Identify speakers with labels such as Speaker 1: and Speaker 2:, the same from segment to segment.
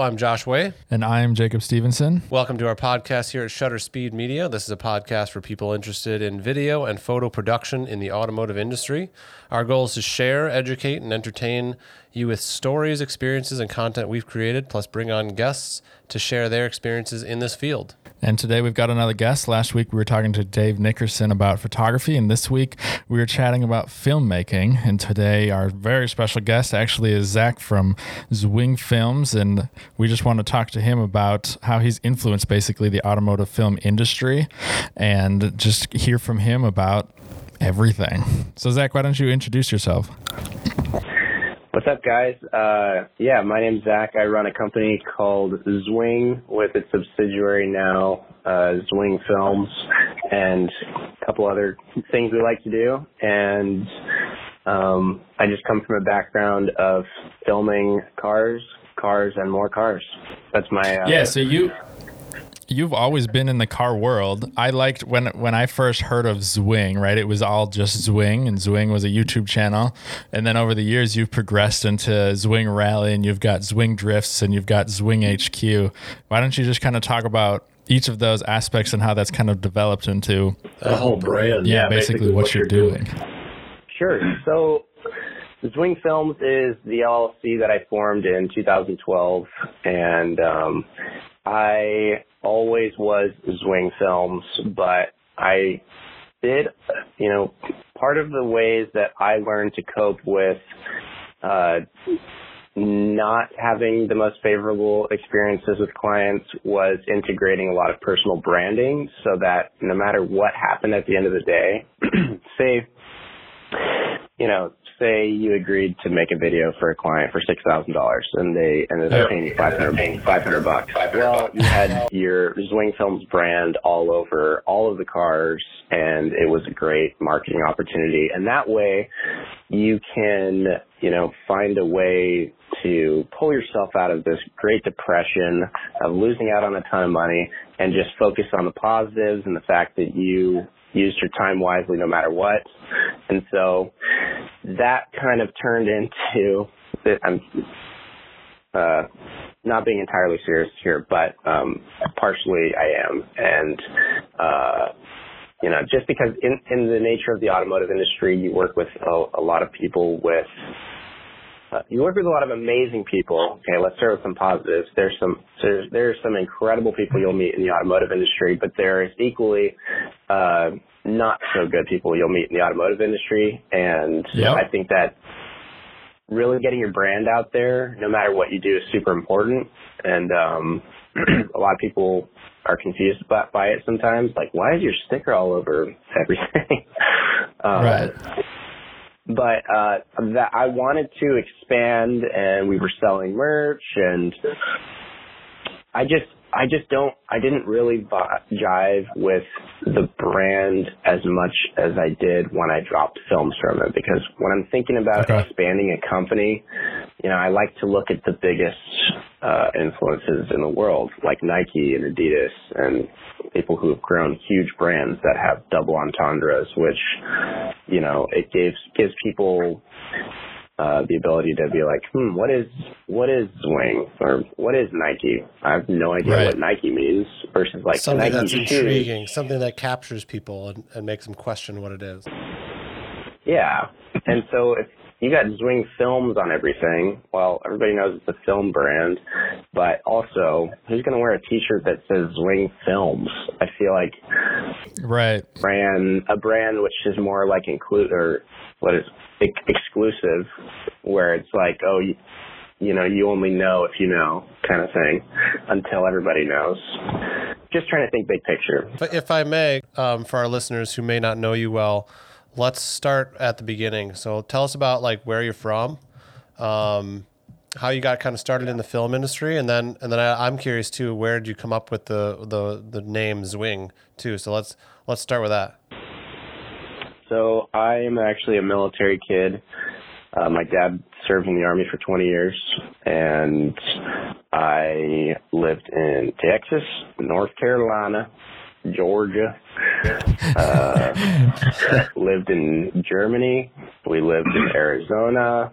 Speaker 1: Hello, I'm Josh Way.
Speaker 2: And I'm Jacob Stevenson.
Speaker 1: Welcome to our podcast here at Shutter Speed Media. This is a podcast for people interested in video and photo production in the automotive industry. Our goal is to share, educate, and entertain you with stories, experiences, and content we've created, plus bring on guests to share their experiences in this field.
Speaker 2: And today we've got another guest. Last week we were talking to Dave Nickerson about photography, and this week we were chatting about filmmaking. And today our very special guest actually is Zach from Zwing Films, and we just want to talk to him about how he's influenced basically the automotive film industry and just hear from him about everything. So, Zach, why don't you introduce yourself?
Speaker 3: What's up, guys? Uh, yeah, my name's Zach. I run a company called Zwing with its subsidiary now, uh, Zwing Films, and a couple other things we like to do. And um, I just come from a background of filming cars, cars, and more cars. That's my uh,
Speaker 2: yeah. So you you've always been in the car world. I liked when when I first heard of Zwing, right? It was all just Zwing, and Zwing was a YouTube channel. And then over the years, you've progressed into Zwing Rally, and you've got Zwing Drifts, and you've got Zwing HQ. Why don't you just kind of talk about each of those aspects and how that's kind of developed into
Speaker 4: a whole brand?
Speaker 2: Yeah, yeah basically, basically, what, what you're, you're doing. doing.
Speaker 3: Sure. So Zwing Films is the LLC that I formed in 2012, and um, I always was Zwing Films, but I did, you know, part of the ways that I learned to cope with uh, not having the most favorable experiences with clients was integrating a lot of personal branding so that no matter what happened at the end of the day, say, you know, say you agreed to make a video for a client for six thousand dollars, and they ended up paying you five hundred, five hundred bucks. Well, you had your Zwing Films brand all over all of the cars, and it was a great marketing opportunity. And that way, you can, you know, find a way to pull yourself out of this great depression of losing out on a ton of money and just focus on the positives and the fact that you used your time wisely no matter what. And so that kind of turned into I'm uh, not being entirely serious here, but um, partially I am. And uh, you know, just because in, in the nature of the automotive industry, you work with a, a lot of people with you work with a lot of amazing people. Okay, let's start with some positives. There's some there's there's some incredible people you'll meet in the automotive industry, but there is equally uh, not so good people you'll meet in the automotive industry, and yep. I think that really getting your brand out there, no matter what you do, is super important. And um, a lot of people are confused by, by it sometimes. Like, why is your sticker all over everything?
Speaker 2: um, right
Speaker 3: but uh that I wanted to expand and we were selling merch and I just I just don't I didn't really jive with the brand as much as I did when I dropped films from it because when I'm thinking about okay. expanding a company, you know, I like to look at the biggest uh influences in the world like Nike and Adidas and people who have grown huge brands that have double entendres, which, you know, it gives gives people uh, the ability to be like, hmm, what is what is Zwing or what is Nike? I have no idea right. what Nike means. Versus like
Speaker 1: something
Speaker 3: Nike
Speaker 1: that's intriguing, something that captures people and, and makes them question what it is.
Speaker 3: Yeah, and so if you got Zwing films on everything. Well, everybody knows it's a film brand, but also who's going to wear a T-shirt that says Zwing Films? I feel like
Speaker 2: right
Speaker 3: brand a brand which is more like include or what is exclusive, where it's like oh you, you know you only know if you know kind of thing until everybody knows. Just trying to think big picture.
Speaker 1: But if I may, um, for our listeners who may not know you well let's start at the beginning. So tell us about like where you're from, um, how you got kind of started in the film industry, and then and then I, am curious too, where did you come up with the the the name Zwing too? So let's let's start with that.
Speaker 3: So I am actually a military kid. Uh, my dad served in the army for 20 years, and I lived in Texas, North Carolina, Georgia. Uh, lived in Germany. We lived in Arizona.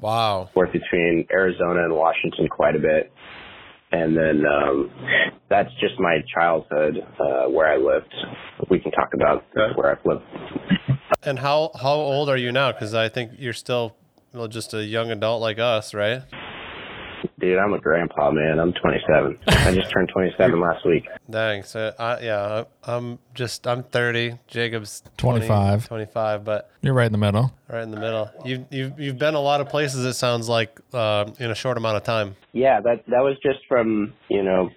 Speaker 1: Wow.
Speaker 3: Forth between Arizona and Washington quite a bit. And then um, that's just my childhood uh, where I lived. We can talk about where I've lived.
Speaker 1: And how how old are you now? Because I think you're still well, just a young adult like us, right?
Speaker 3: Dude, I'm a grandpa, man. I'm 27. I just turned 27 last week.
Speaker 1: Dang. So I, yeah, I- I'm just I'm 30. Jacob's 20,
Speaker 2: 25.
Speaker 1: 25, but
Speaker 2: You're right in the middle.
Speaker 1: right in the middle. You you've you've been a lot of places. It sounds like uh, in a short amount of time.
Speaker 3: Yeah, that that was just from you know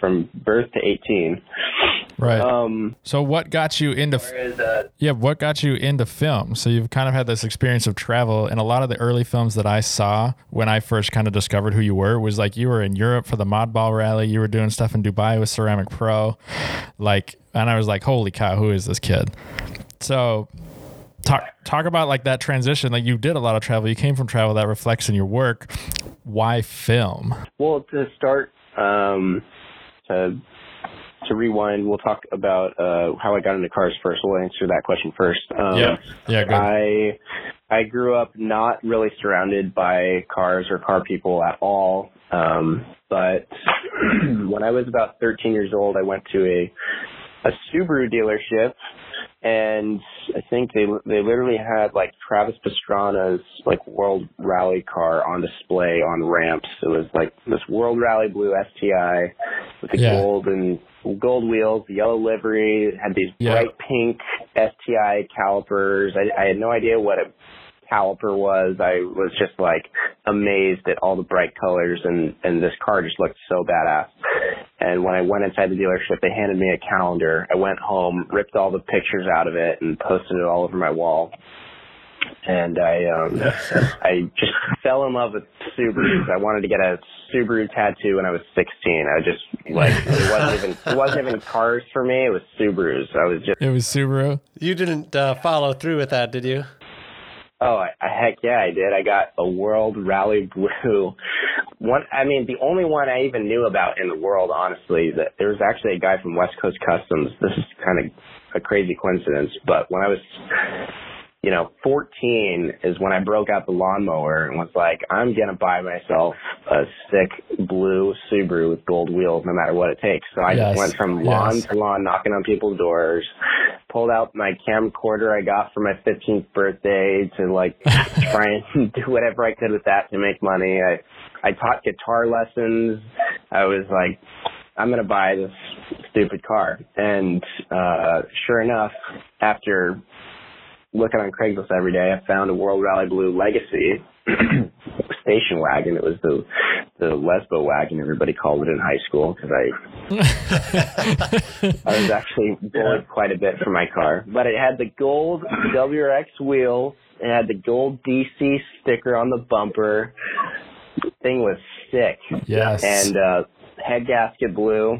Speaker 3: from birth to 18.
Speaker 2: Right.
Speaker 3: Um,
Speaker 2: so what got you into
Speaker 3: uh,
Speaker 2: Yeah, what got you into film? So you've kind of had this experience of travel, and a lot of the early films that I saw when I first kind of discovered who you were was like you were in Europe for the Modball Rally, you were doing stuff in Dubai with Ceramic Pro, like, and I was like, holy cow, who is this kid? So talk talk about like that transition. Like you did a lot of travel, you came from travel that reflects in your work. Why film?
Speaker 3: well, to start, um, to to rewind, we'll talk about uh, how I got into cars first. We'll answer that question first. Um,
Speaker 2: Yeah, yeah, good.
Speaker 3: I I grew up not really surrounded by cars or car people at all. Um, but when I was about 13 years old, I went to a a Subaru dealership, and I think they they literally had like Travis Pastrana's like World Rally car on display on ramps. It was like this World Rally Blue STI with the
Speaker 2: Yeah.
Speaker 3: gold and gold wheels, the yellow livery, it had these
Speaker 2: Yeah.
Speaker 3: bright pink STI calipers. I, I had no idea what a caliper was. I was just like amazed at all the bright colors and and this car just looked so badass. And when I went inside the dealership, they handed me a calendar. I went home, ripped all the pictures out of it, and posted it all over my wall. And I um I just fell in love with Subarus. I wanted to get a Subaru tattoo when I was 16. I just like it wasn't even it wasn't even cars for me. It was Subarus. I was just
Speaker 2: It was Subaru.
Speaker 1: You didn't uh, follow through with that, did you?
Speaker 3: Oh, I, heck yeah, I did. I got a World Rally Blue. One, I mean, the only one I even knew about in the world, honestly, that there was actually a guy from West Coast Customs. This is kind of a crazy coincidence, but when I was, you know, 14 is when I broke out the lawnmower and was like, I'm gonna buy myself a sick blue Subaru with gold wheels, no matter what it takes. So I
Speaker 2: Yes,
Speaker 3: just went from lawn
Speaker 2: yes.
Speaker 3: to lawn, knocking on people's doors, pulled out my camcorder I got for my 15th birthday to like try and do whatever I could with that to make money. I I taught guitar lessons. I was like, I'm gonna buy this stupid car, and uh, sure enough, after looking on Craigslist every day, I found a World Rally Blue Legacy station wagon. It was the the Lesbo wagon everybody called it in high school because I I was actually bullied quite a bit for my car. But it had the gold WRX wheels. It had the gold DC sticker on the bumper. Thing was sick.
Speaker 2: Yes.
Speaker 3: And uh, head gasket blue.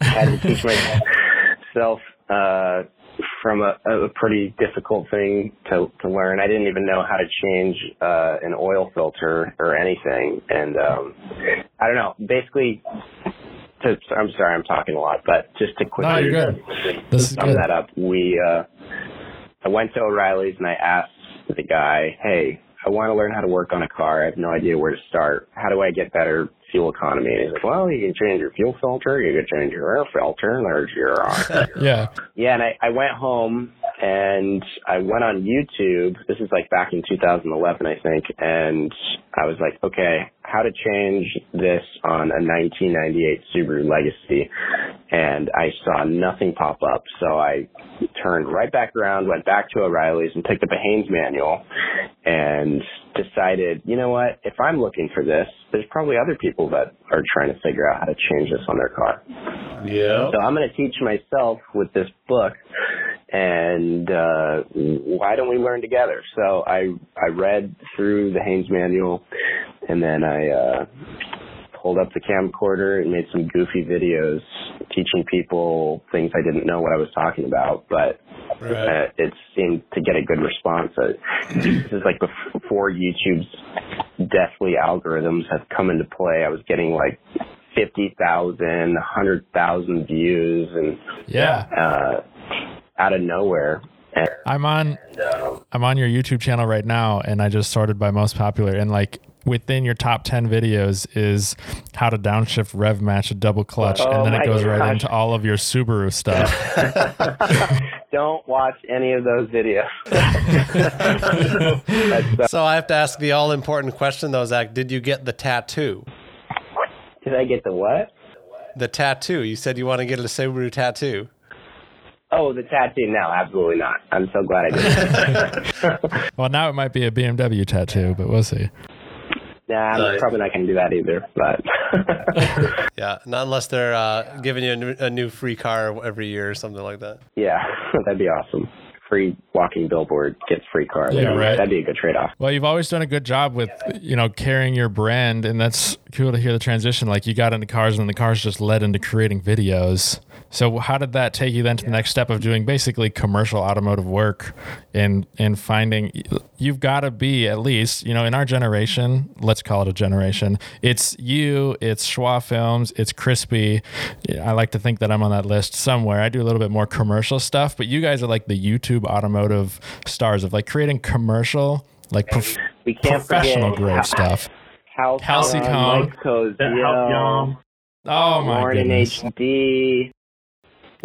Speaker 3: I Had to teach myself uh, from a, a pretty difficult thing to, to learn. I didn't even know how to change uh, an oil filter or anything. And um, I don't know. Basically, to, I'm sorry, I'm talking a lot, but just to quickly
Speaker 2: No, you're good. This is
Speaker 3: sum
Speaker 2: good.
Speaker 3: that up, we uh, I went to O'Reilly's and I asked the guy, "Hey, I want to learn how to work on a car. I have no idea where to start. How do I get better fuel economy?" And he's like, "Well, you can change your fuel filter. You can change your air filter. and There's your uh,
Speaker 2: Yeah.
Speaker 3: yeah." And I, I went home and I went on YouTube. This is like back in 2011, I think, and I was like, "Okay, how to change this on a 1998 Subaru Legacy?" And I saw nothing pop up, so I turned right back around, went back to O'Reilly's and picked up a Haynes manual and decided, you know what, if I'm looking for this, there's probably other people that are trying to figure out how to change this on their car.
Speaker 1: Yeah.
Speaker 3: So I'm going to teach myself with this book and uh, why don't we learn together? So I I read through the Haynes manual and then I uh, pulled up the camcorder and made some goofy videos teaching people things I didn't know what I was talking about, but
Speaker 1: Right.
Speaker 3: uh, it seemed to get a good response. Uh, this is like before YouTube's deathly algorithms have come into play. I was getting like 50,000, 100,000 views and
Speaker 2: Yeah.
Speaker 3: uh, out of nowhere. And,
Speaker 2: I'm on I'm on your YouTube channel right now and I just sorted by most popular and like within your top 10 videos is how to downshift rev match a double clutch
Speaker 3: Oh
Speaker 2: and then it
Speaker 3: my
Speaker 2: goes right into all of your Subaru stuff.
Speaker 3: don't watch any of those videos. That's, uh,
Speaker 1: So I have to ask the all important question though, Zach. Did you get the tattoo?
Speaker 3: did I get the what?
Speaker 1: The tattoo. You said you want to get a Subaru tattoo.
Speaker 3: Oh, the tattoo. No, absolutely not. I'm so glad I did.
Speaker 2: well, now it might be a BMW tattoo, but we'll see.
Speaker 3: nah, I'm probably not going to do that either. But
Speaker 1: Yeah, not unless they're uh, giving you a new, a new free car every year or something like that.
Speaker 3: yeah, that'd be awesome. Free walking billboard gets free car.
Speaker 2: Yeah, right.
Speaker 3: That'd be a good trade off.
Speaker 2: Well, you've always done a good job with, you know, carrying your brand, and that's cool to hear the transition. Like you got into cars, and the cars just led into creating videos. So, how did that take you then to the next step of doing basically commercial automotive work, and and finding you've got to be at least, you know, in our generation, let's call it a generation. It's you, it's Schwa Films, it's Crispy. I like to think that I'm on that list somewhere. I do a little bit more commercial stuff, but you guys are like the YouTube automotive stars of like creating commercial like prof-
Speaker 3: We can't
Speaker 2: professional grade
Speaker 3: Hal-
Speaker 2: stuff.
Speaker 3: Hal
Speaker 2: Halsey
Speaker 3: Kong,
Speaker 2: Kong.
Speaker 3: Mike Cozio,
Speaker 2: Oh my
Speaker 3: Lauren in
Speaker 2: goodness.
Speaker 3: HD.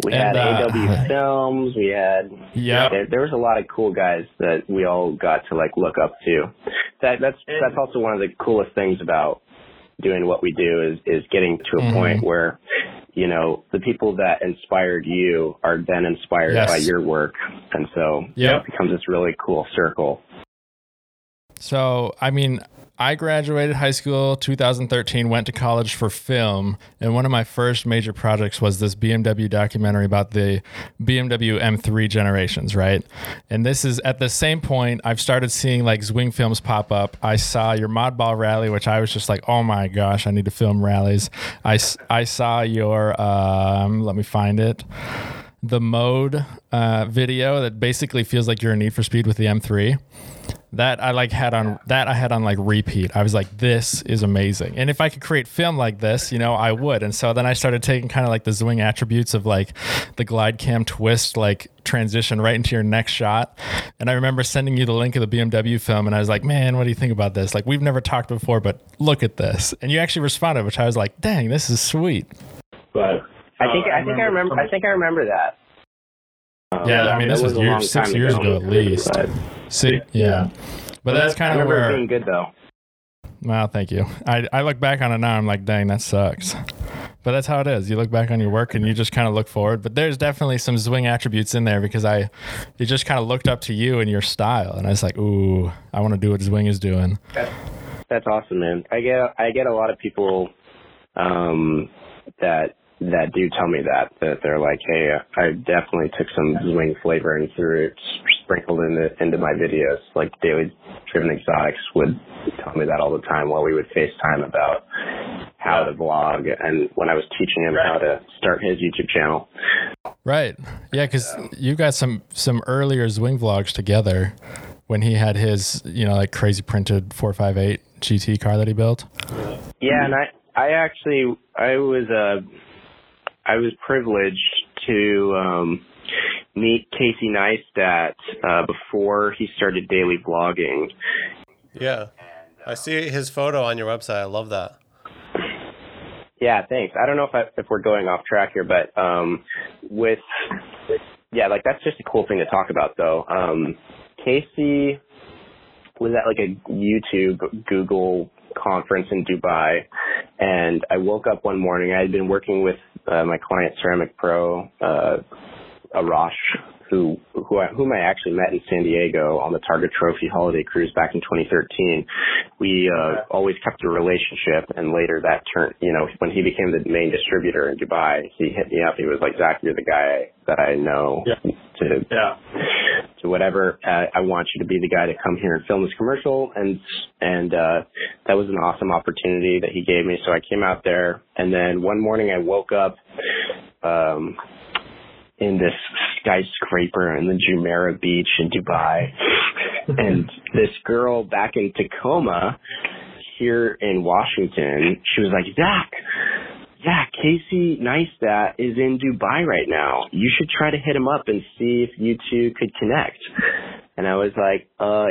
Speaker 3: We
Speaker 2: And,
Speaker 3: had
Speaker 2: uh,
Speaker 3: AW Films. We had
Speaker 2: Yep.
Speaker 3: there, there was a lot of cool guys that we all got to like look up to. That that's that's also one of the coolest things about doing what we do is is getting to a
Speaker 2: Mhm.
Speaker 3: point where you know the people that inspired you are then inspired
Speaker 2: Yes.
Speaker 3: by your work, and so
Speaker 2: Yep.
Speaker 3: it becomes this really cool circle.
Speaker 2: So, I mean, I graduated high school 2013, went to college for film, and one of my first major projects was this BMW documentary about the BMW M3 generations, right? And this is at the same point I've started seeing like Zwing films pop up. I saw your Modball rally, which I was just like, oh my gosh, I need to film rallies. I, I saw your, um, let me find it the mode uh, video that basically feels like you're in Need for Speed with the M3. That I like had on that I had on like repeat. I was like, this is amazing. And if I could create film like this, you know, I would. And so then I started taking kind of like the Zwing attributes of like the glide cam twist, like transition right into your next shot. And I remember sending you the link of the BMW film, and I was like, man, what do you think about this? Like we've never talked before, but look at this. And you actually responded, which I was like, dang, this is sweet.
Speaker 4: But
Speaker 3: I think uh, I think I remember I think I remember that. Um,
Speaker 2: Yeah, I mean, this was years- six years ago at least. See, yeah. But that's kind of where
Speaker 3: being good though.
Speaker 2: Well, thank you. I, I look back on it now. I'm like, dang, that sucks. But that's how it is. You look back on your work and you just kind of look forward. But there's definitely some Zwing attributes in there because I, it just kind of looked up to you and your style, and I was like, ooh, I want to do what Zwing is doing.
Speaker 3: That's awesome, man. I get I get a lot of people um, that that do tell me that that they're like, hey, I definitely took some zwing flavor and threw it sprinkled into into my videos. Like Daily Driven Exotics would tell me that all the time while we would FaceTime about how to vlog and when I was teaching him how to start his YouTube channel.
Speaker 2: Right? Yeah, because you got some some earlier Zwing vlogs together when he had his, you know, like crazy printed 458 GT car that he built.
Speaker 3: Yeah, and I I actually I was uh I was privileged to um meet Casey Neistat uh before he started daily vlogging.
Speaker 1: Yeah. I see his photo on your website. I love that.
Speaker 3: Yeah, thanks. I don't know if I, if we're going off track here, but um with yeah, like that's just a cool thing to talk about though. Um Casey was at like a YouTube Google conference in Dubai and I woke up one morning. I had been working with uh, my client Ceramic Pro, uh, Arash, who who I, whom I actually met in San Diego on the Target Trophy Holiday Cruise back in 2013. We uh, always kept a relationship, and later that turned. You know, when he became the main distributor in Dubai, he hit me up. He was like, "Zach, you're the guy that I know
Speaker 4: Yeah.
Speaker 3: to
Speaker 4: yeah,
Speaker 3: to whatever. Uh, I want you to be the guy to come here and film this commercial, and and uh, that was an awesome opportunity that he gave me. So I came out there, and then one morning I woke up um, in this skyscraper in the Jumeirah Beach in Dubai, and this girl back in Tacoma here in Washington, she was like, Zach, yeah, Casey Neistat is in Dubai right now. You should try to hit him up and see if you two could connect. And I was like, uh,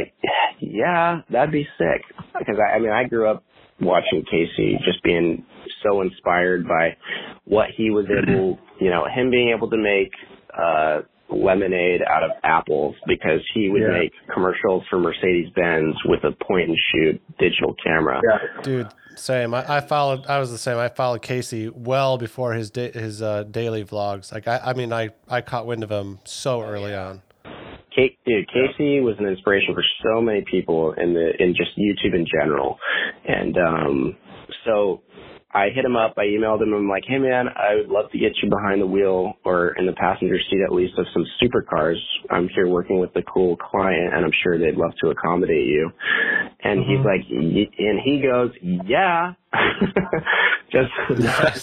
Speaker 3: yeah, that'd be sick. Because I, I mean, I grew up watching Casey just being so inspired by what he was able, you know, him being able to make, uh, lemonade out of apples because he would
Speaker 4: Yeah.
Speaker 3: make commercials for Mercedes Benz with a point and shoot digital camera.
Speaker 4: Yeah.
Speaker 1: Dude, same. I, I followed. I was the same. I followed Casey well before his da- his uh, daily vlogs. Like I, I mean, I I caught wind of him so early on.
Speaker 3: Kate, dude, Casey was an inspiration for so many people in the in just YouTube in general, and um, so I hit him up. I emailed him. I'm like, hey man, I would love to get you behind the wheel or in the passenger seat at least of some supercars. I'm here working with a cool client, and I'm sure they'd love to accommodate you. And he's like, y- and he goes, yeah. Just,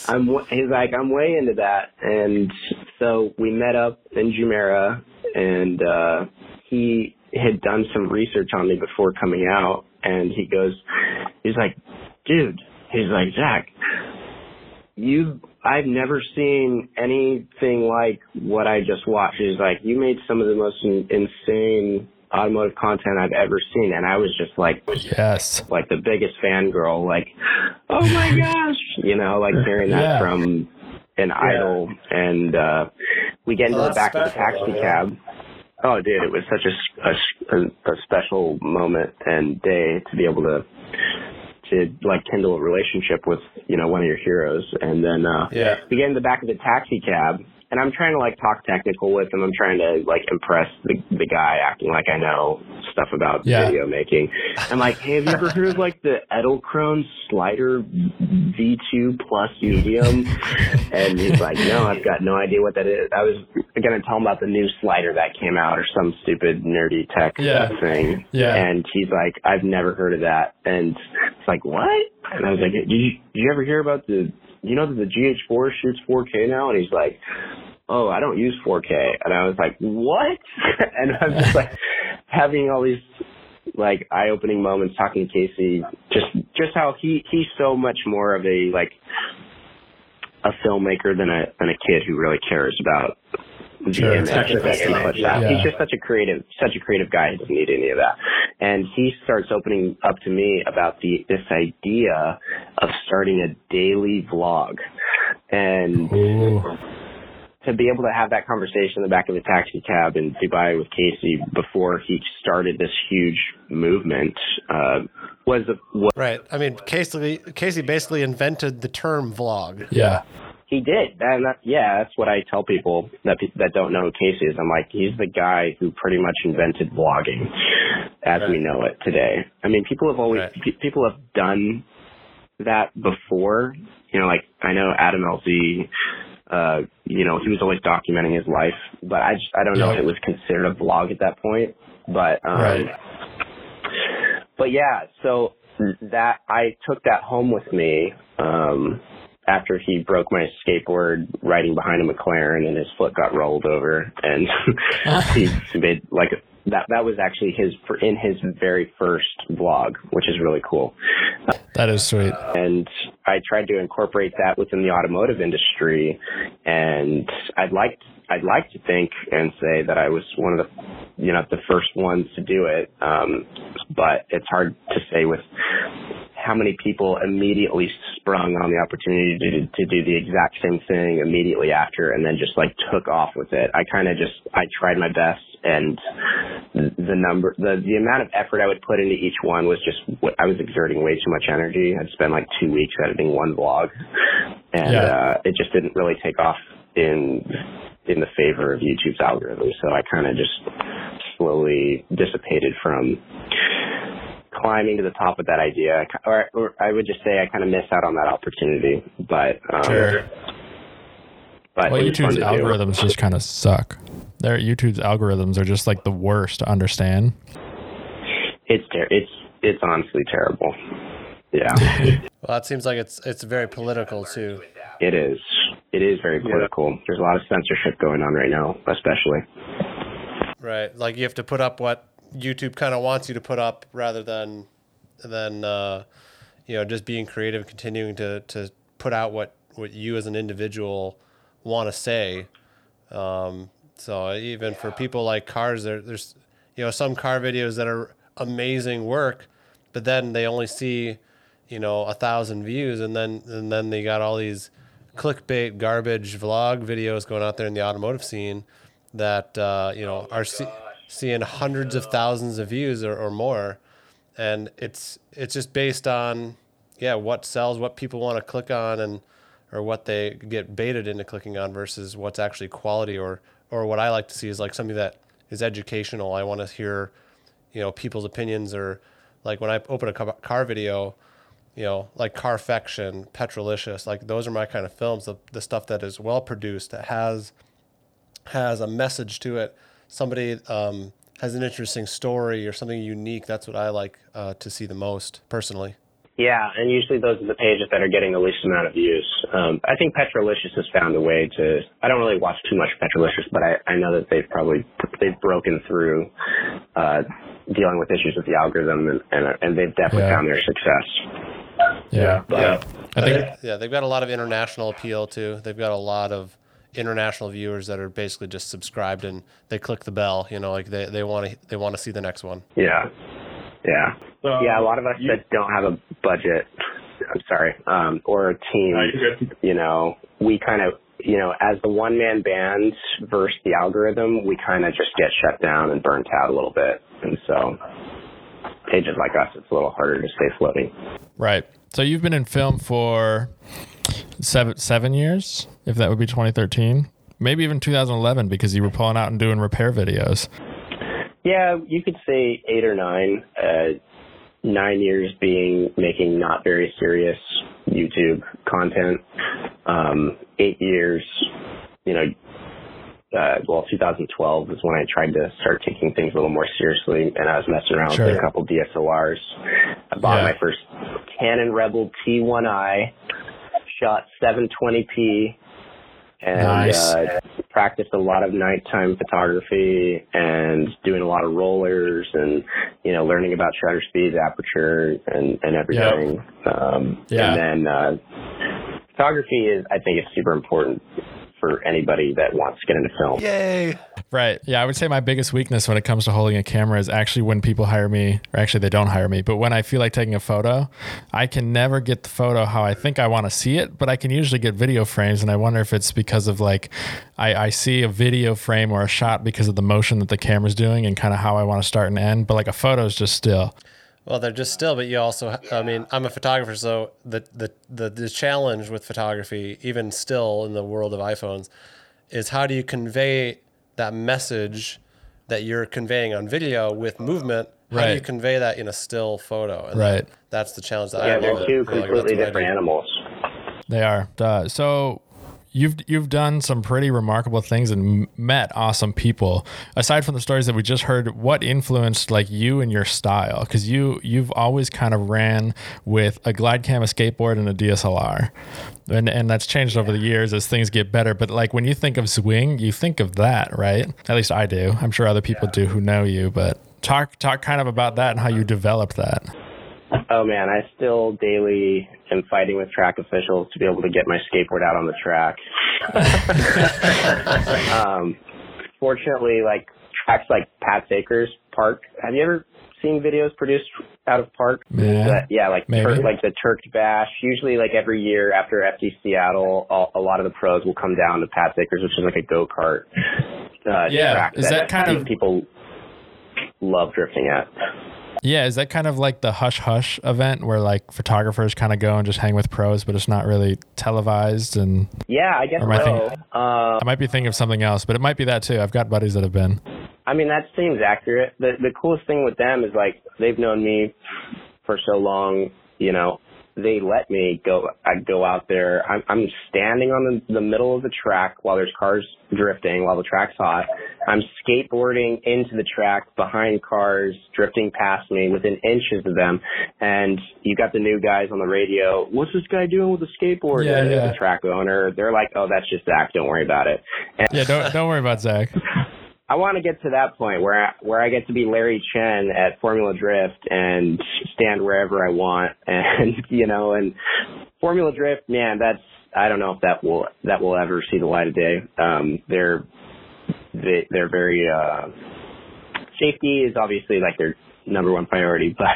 Speaker 3: I'm. w- He's like, I'm way into that, and so we met up in Jumeirah, and uh, he had done some research on me before coming out, and he goes, he's like, dude, he's like, Zach, you, I've never seen anything like what I just watched. He's like, you made some of the most in- insane automotive content I've ever seen, and I was just like,
Speaker 2: Yes.
Speaker 3: like the biggest fangirl, like, oh my gosh, you know, like hearing that
Speaker 2: Yeah.
Speaker 3: from an idol. And uh, we get into
Speaker 1: Oh,
Speaker 3: the
Speaker 1: that's
Speaker 3: back of the taxi
Speaker 1: though, yeah.
Speaker 3: cab. Oh, dude, it was such a special moment and day to be able to to like kindle a relationship with you know one of your heroes. And then uh,
Speaker 1: Yeah.
Speaker 3: we get in the back of the taxi cab. And I'm trying to like talk technical with him. I'm trying to like impress the the guy, acting like I know stuff about
Speaker 2: Yeah.
Speaker 3: video making. I'm like, hey, have you ever heard of like the Edelkrone Slider V2 Plus Medium? And he's like, no, I've got no idea what that is. I was gonna tell him about the new slider that came out or some stupid nerdy tech
Speaker 2: Yeah.
Speaker 3: thing.
Speaker 2: Yeah.
Speaker 3: And he's like, I've never heard of that. And it's like, what? And I was like, did you, did you ever hear about the, you know that the GH4 shoots 4K now? And he's like, oh, I don't use 4K. And I was like, what? and I'm just like having all these like eye-opening moments talking to Casey, just just how he he's so much more of a like a filmmaker than a than a kid who really cares about
Speaker 2: Sure.
Speaker 3: image and
Speaker 4: Technical
Speaker 3: stuff like
Speaker 4: stuff,
Speaker 3: that.
Speaker 2: yeah.
Speaker 3: He's just such a creative, such a creative guy. He doesn't need any of that. And he starts opening up to me about the this idea of starting a daily vlog, and
Speaker 2: Ooh.
Speaker 3: to be able to have that conversation in the back of the taxi cab in Dubai with Casey before he started this huge movement uh, was was
Speaker 1: Right. I mean, Casey Casey basically invented the term vlog.
Speaker 2: Yeah.
Speaker 3: He did, and that, yeah, that's what I tell people that that don't know who Casey is. I'm like, he's the guy who pretty much invented vlogging as we know it today. I mean, people have always
Speaker 1: Right.
Speaker 3: pe- people have done that before. You know, like I know Adam LZ. Uh, you know, he was always documenting his life, but I just I don't know if it was considered a vlog at that point. But um,
Speaker 2: Right.
Speaker 3: but yeah, so that I took that home with me um, after he broke my skateboard riding behind a McLaren and his foot got rolled over, and he made like that. That was actually his in his very first vlog, which is really cool.
Speaker 2: That is sweet.
Speaker 3: And I tried to incorporate that within the automotive industry, and I'd like I'd like to think and say that I was one of the you know the first ones to do it, um, but it's hard to say with how many people immediately sprung on the opportunity to, to do the exact same thing immediately after and then just like took off with it. I kind of just, I tried my best and the number, the, the amount of effort I would put into each one was just what I was exerting way too much energy. I'd spend like two weeks editing one vlog and,
Speaker 2: Yeah.
Speaker 3: uh, it just didn't really take off in, in the favor of YouTube's algorithm. So I kind of just slowly dissipated from climbing to the top of that idea, or, or I would just say I kind of missed out on that opportunity. But um,
Speaker 2: Sure.
Speaker 3: but
Speaker 2: Well,
Speaker 3: it was fun
Speaker 2: YouTube's algorithms just kind of suck. Their YouTube's algorithms are just like the worst to understand.
Speaker 3: It's ter- it's it's honestly terrible. Yeah,
Speaker 1: Well, that seems like it's it's very political too.
Speaker 3: it is. It is very political. There's a lot of censorship going on right now, especially.
Speaker 1: Right. Like you have to put up what YouTube kind of wants you to put up rather than than uh, you know just being creative, and continuing to to put out what what you as an individual want to say. Um, so even for people like cars, there, there's you know some car videos that are amazing work, but then they only see you know a thousand views, and then and then they got all these clickbait garbage vlog videos going out there in the automotive scene that uh, you know are see, seeing hundreds of thousands of views or, or more, and it's it's just based on yeah what sells, what people want to click on, and or what they get baited into clicking on versus what's actually quality or or what I like to see is like something that is educational. I want to hear you know people's opinions or like when I open a car video you know, like Carfection, Petrolicious, like those are my kind of films. The, the stuff that is well produced, that has has a message to it. Somebody um, has an interesting story or something unique. That's what I like uh, to see the most personally.
Speaker 3: Yeah, and usually those are the pages that are getting the least amount of views. Um, I think Petrolicious has found a way to. I don't really watch too much Petrolicious, but I, I know that they've probably they've broken through uh, dealing with issues with the algorithm, and and, and they've definitely yeah. found their success.
Speaker 2: Yeah.
Speaker 1: Yeah. I think yeah, they've got a lot of international appeal too. They've got a lot of international viewers that are basically just subscribed and they click the bell, you know, like they, they want to they want to see the next one.
Speaker 3: Yeah. Yeah. So, yeah, a lot of us you, that don't have a budget, I'm sorry, um, or a team, you know, we kind of, you know, as the one man band versus the algorithm, we kind of just get shut down and burnt out a little bit. And so pages like us, it's a little harder to stay floating.
Speaker 2: Right. So you've been in film for seven seven years, if that would be 2013, maybe even 2011, because you were pulling out and doing repair videos.
Speaker 3: Yeah, you could say eight or nine. Uh, nine years being making not very serious YouTube content. Um, eight years, you know, uh, well, 2012 is when I tried to start taking things a little more seriously, and I was messing around sure. with a couple DSLRs. I bought yeah. my first Canon Rebel T1i, shot 720p, and nice. uh, practiced a lot of nighttime photography and doing a lot of rollers and you know learning about shutter speed, aperture, and and everything. Yep. Um, yeah. And then uh, photography is, I think, is super important for anybody that wants to get into film.
Speaker 1: Yay!
Speaker 2: Right. Yeah, I would say my biggest weakness when it comes to holding a camera is actually when people hire me, or actually they don't hire me, but when I feel like taking a photo, I can never get the photo how I think I want to see it, but I can usually get video frames, and I wonder if it's because of like I, I see a video frame or a shot because of the motion that the camera's doing and kind of how I want to start and end, but like a photo is just still.
Speaker 1: Well, they're just still, but you also, I mean, I'm a photographer, so the, the, the, the challenge with photography, even still in the world of iPhones, is how do you convey that message that you're conveying on video with movement? How right. do you convey that in a still photo?
Speaker 2: And right. That,
Speaker 1: that's the challenge that
Speaker 3: yeah,
Speaker 1: I
Speaker 3: they're two completely different animals.
Speaker 2: They are. Uh, so you've you've done some pretty remarkable things and met awesome people. Aside from the stories that we just heard, what influenced like you and your style? Because you you've always kind of ran with a glide cam, a skateboard, and a DSLR, and and that's changed over the years as things get better. But like when you think of Zwing, you think of that, right? At least I do. I'm sure other people do who know you, but talk talk kind of about that and how you developed that.
Speaker 3: Oh man, I still daily am fighting with track officials to be able to get my skateboard out on the track. um, fortunately, like tracks like Pat's Acres Park. Have you ever seen videos produced out of Park?
Speaker 2: Yeah,
Speaker 3: that, yeah, like Tur- like the Turk Bash. Usually, like every year after FD Seattle, all, a lot of the pros will come down to Pat's Acres, which is like a go kart. Uh,
Speaker 2: yeah, track is that, that kind of
Speaker 3: people love drifting at?
Speaker 2: Yeah, is that kind of like the hush hush event where like photographers kind of go and just hang with pros, but it's not really televised? And
Speaker 3: yeah, I guess so.
Speaker 2: I, think, uh, I might be thinking of something else, but it might be that too. I've got buddies that have been.
Speaker 3: I mean, that seems accurate. The the coolest thing with them is like they've known me for so long. You know, they let me go. I go out there. I'm, I'm standing on the, the middle of the track while there's cars drifting, while the track's hot. I'm skateboarding into the track behind cars drifting past me within inches of them. And you got the new guys on the radio. What's this guy doing with the skateboard?
Speaker 2: Yeah,
Speaker 3: and
Speaker 2: yeah.
Speaker 3: The track owner. They're like, oh, that's just Zach. Don't worry about it.
Speaker 2: And yeah, don't don't worry about Zach.
Speaker 3: I want to get to that point where I, where I get to be Larry Chen at Formula Drift and stand wherever I want, and you know, and Formula Drift, man, that's I don't know if that will that will ever see the light of day. Um, they're they, they're very uh, safety is obviously like their number one priority, but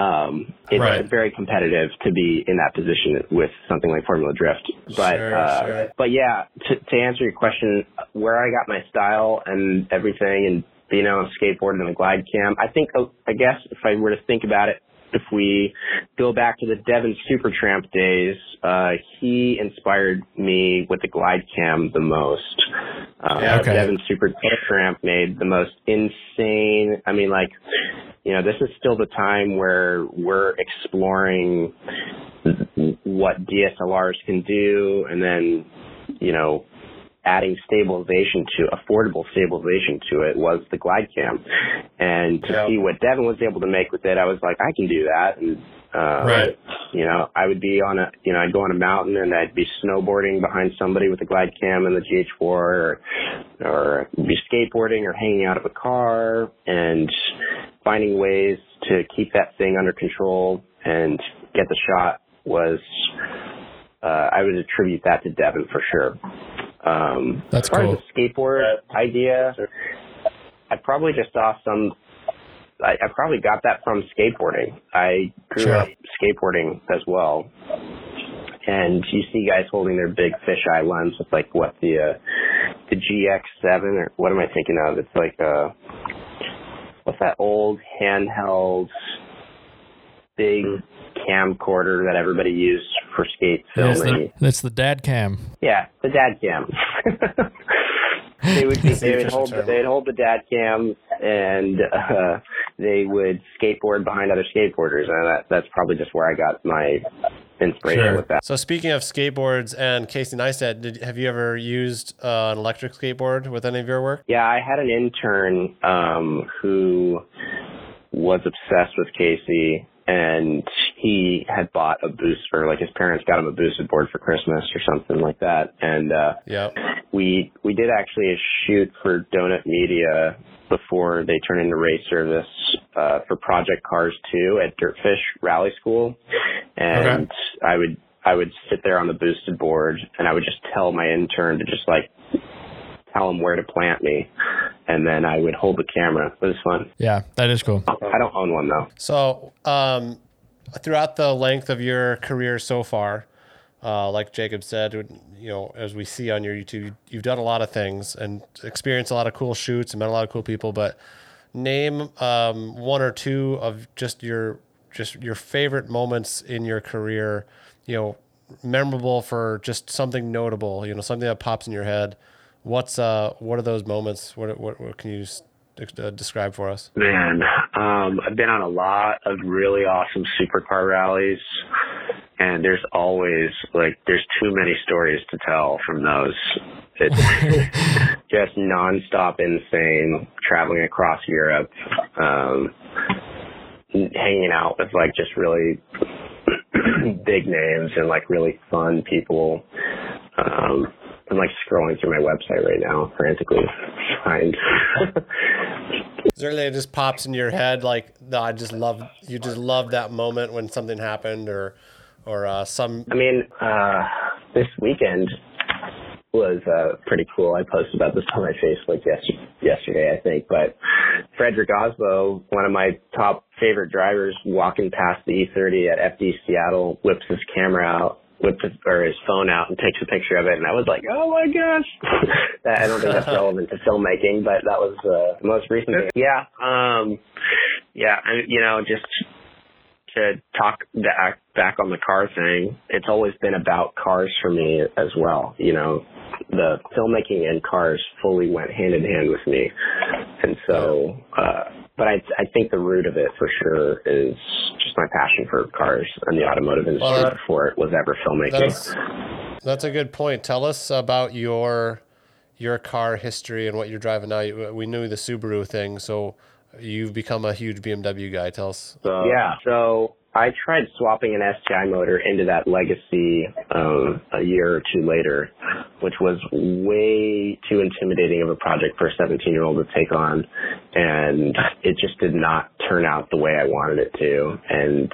Speaker 3: um, it's
Speaker 1: Right.
Speaker 3: very competitive to be in that position with something like Formula Drift. But
Speaker 1: Sure,
Speaker 3: uh,
Speaker 1: sure.
Speaker 3: but yeah, to, to answer your question, where I got my style and everything, and being on a skateboard and a glide cam, I think I guess if I were to think about it. If we go back to the Devin Supertramp days, uh, he inspired me with the glide cam the most. Um,
Speaker 1: Yeah,
Speaker 2: okay.
Speaker 3: Devin Supertramp made the most insane. I mean, like, you know, this is still the time where we're exploring what DSLRs can do, and then, you know, adding stabilization to affordable stabilization to it was the glide cam, and to
Speaker 1: Yeah.
Speaker 3: see what Devin was able to make with it, I was like, I can do that, and uh,
Speaker 1: Right.
Speaker 3: you know, I would be on a, you know, I'd go on a mountain and I'd be snowboarding behind somebody with a glide cam and the GH4 or, or be skateboarding or hanging out of a car and finding ways to keep that thing under control and get the shot was, uh, I would attribute that to Devin for sure. Um,
Speaker 2: That's
Speaker 3: as far
Speaker 2: cool.
Speaker 3: as the skateboard idea, I probably just saw some I, I probably got that from skateboarding. I grew
Speaker 2: Sure.
Speaker 3: up skateboarding as well. And you see guys holding their big fisheye lens with like what the uh, the GX7 or what am I thinking of? It's like uh what's that old handheld big camcorder that everybody used for skate
Speaker 2: It's
Speaker 3: filming?
Speaker 2: the, it's the dad cam.
Speaker 3: Yeah, the dad cam. they would be, they would hold
Speaker 1: term.
Speaker 3: they'd hold the dad cam and uh, they would skateboard behind other skateboarders, and that, that's probably just where I got my inspiration
Speaker 2: Sure.
Speaker 3: with that.
Speaker 1: So speaking of skateboards and Casey Neistat, did have you ever used uh, an electric skateboard with any of your work?
Speaker 3: Yeah, I had an intern um, who was obsessed with Casey, and he had bought a booster. Like his parents got him a boosted board for Christmas or something like that, and uh,
Speaker 1: Yep.
Speaker 3: we we did actually a shoot for Donut Media before they turned into race service uh, for Project Cars 2 at Dirtfish Rally School, and I would I would sit there on the boosted board and I would just tell my intern to just like tell him where to plant me, and then I would hold the camera. It was fun.
Speaker 2: Yeah, that is cool.
Speaker 3: I don't own one though.
Speaker 1: So, um, throughout the length of your career so far, uh, like Jacob said, you know, as we see on your YouTube, you've done a lot of things and experienced a lot of cool shoots and met a lot of cool people. But name um, one or two of just your just your favorite moments in your career. You know, memorable for just something notable. You know, something that pops in your head. What's uh, what are those moments? What what, what can you uh, describe for us?
Speaker 3: Man, um, I've been on a lot of really awesome supercar rallies, and there's always like there's too many stories to tell from those. It's just nonstop insane traveling across Europe, um, hanging out with like just really big names and like really fun people. Um, I'm like scrolling through my website right now, frantically to find.
Speaker 1: Is there anything that just pops in your head like I just love you just love that moment when something happened or or uh, some
Speaker 3: I mean, uh, this weekend was uh, pretty cool. I posted about this on my Facebook yes- yesterday, I think. But Fredric Aasbø, one of my top favorite drivers, walking past the E30 at FD Seattle, whips his camera out, whips his, or his phone out, and takes a picture of it. And I was like, oh my gosh! I don't think that's relevant to filmmaking, but that was uh, the most recent thing. Yeah, um, yeah, I, you know, just to talk back back on the car thing, it's always been about cars for me as well. You know, the filmmaking and cars fully went hand in hand with me, and so. uh but I I think the root of it for sure is just my passion for cars and the automotive industry
Speaker 1: Well, that-
Speaker 3: before it was ever filmmaking.
Speaker 1: that's that's a good point. Tell us about your your car history and what you're driving now. We knew the Subaru thing, so you've become a huge BMW guy. Tell us.
Speaker 3: So, Yeah. So I tried swapping an STI motor into that Legacy um, a year or two later, which was way too intimidating of a project for a 17 year old to take on, and it just did not turn out the way I wanted it to. And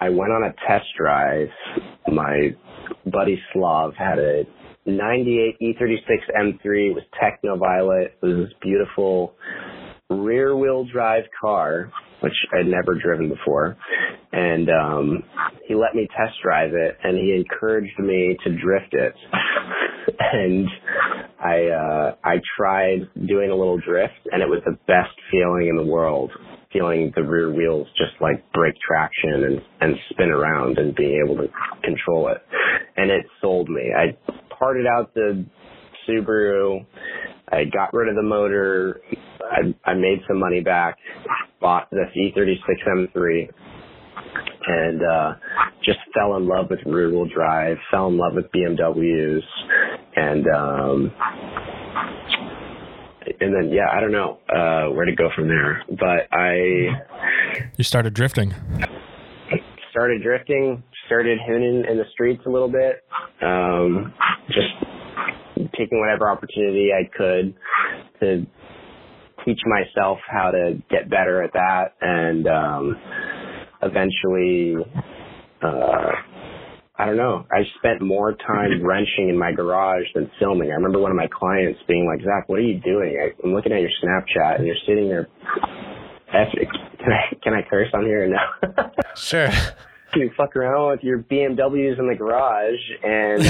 Speaker 3: I went on a test drive. My buddy Slav had a 98 E36 M3. It was techno violet. It was this beautiful rear wheel drive car, which I'd never driven before. And um he let me test drive it and he encouraged me to drift it. and I uh I tried doing a little drift and it was the best feeling in the world. Feeling the rear wheels just like break traction and, and spin around and being able to control it. And it sold me. I parted out the Subaru. I got rid of the motor. I, I made some money back, bought this E36 M3, and uh, just fell in love with rear wheel drive, fell in love with BMWs, and um, and then yeah, I don't know uh, where to go from there, but I
Speaker 2: You started drifting.
Speaker 3: started drifting, started hooning in the streets a little bit, um, just taking whatever opportunity I could to teach myself how to get better at that, and um, eventually, uh, I don't know. I spent more time wrenching in my garage than filming. I remember one of my clients being like, "Zach, what are you doing? I, I'm looking at your Snapchat, and you're sitting there." Can I can I curse on here or no?
Speaker 1: Sure.
Speaker 3: you fuck around with your BMWs in the garage and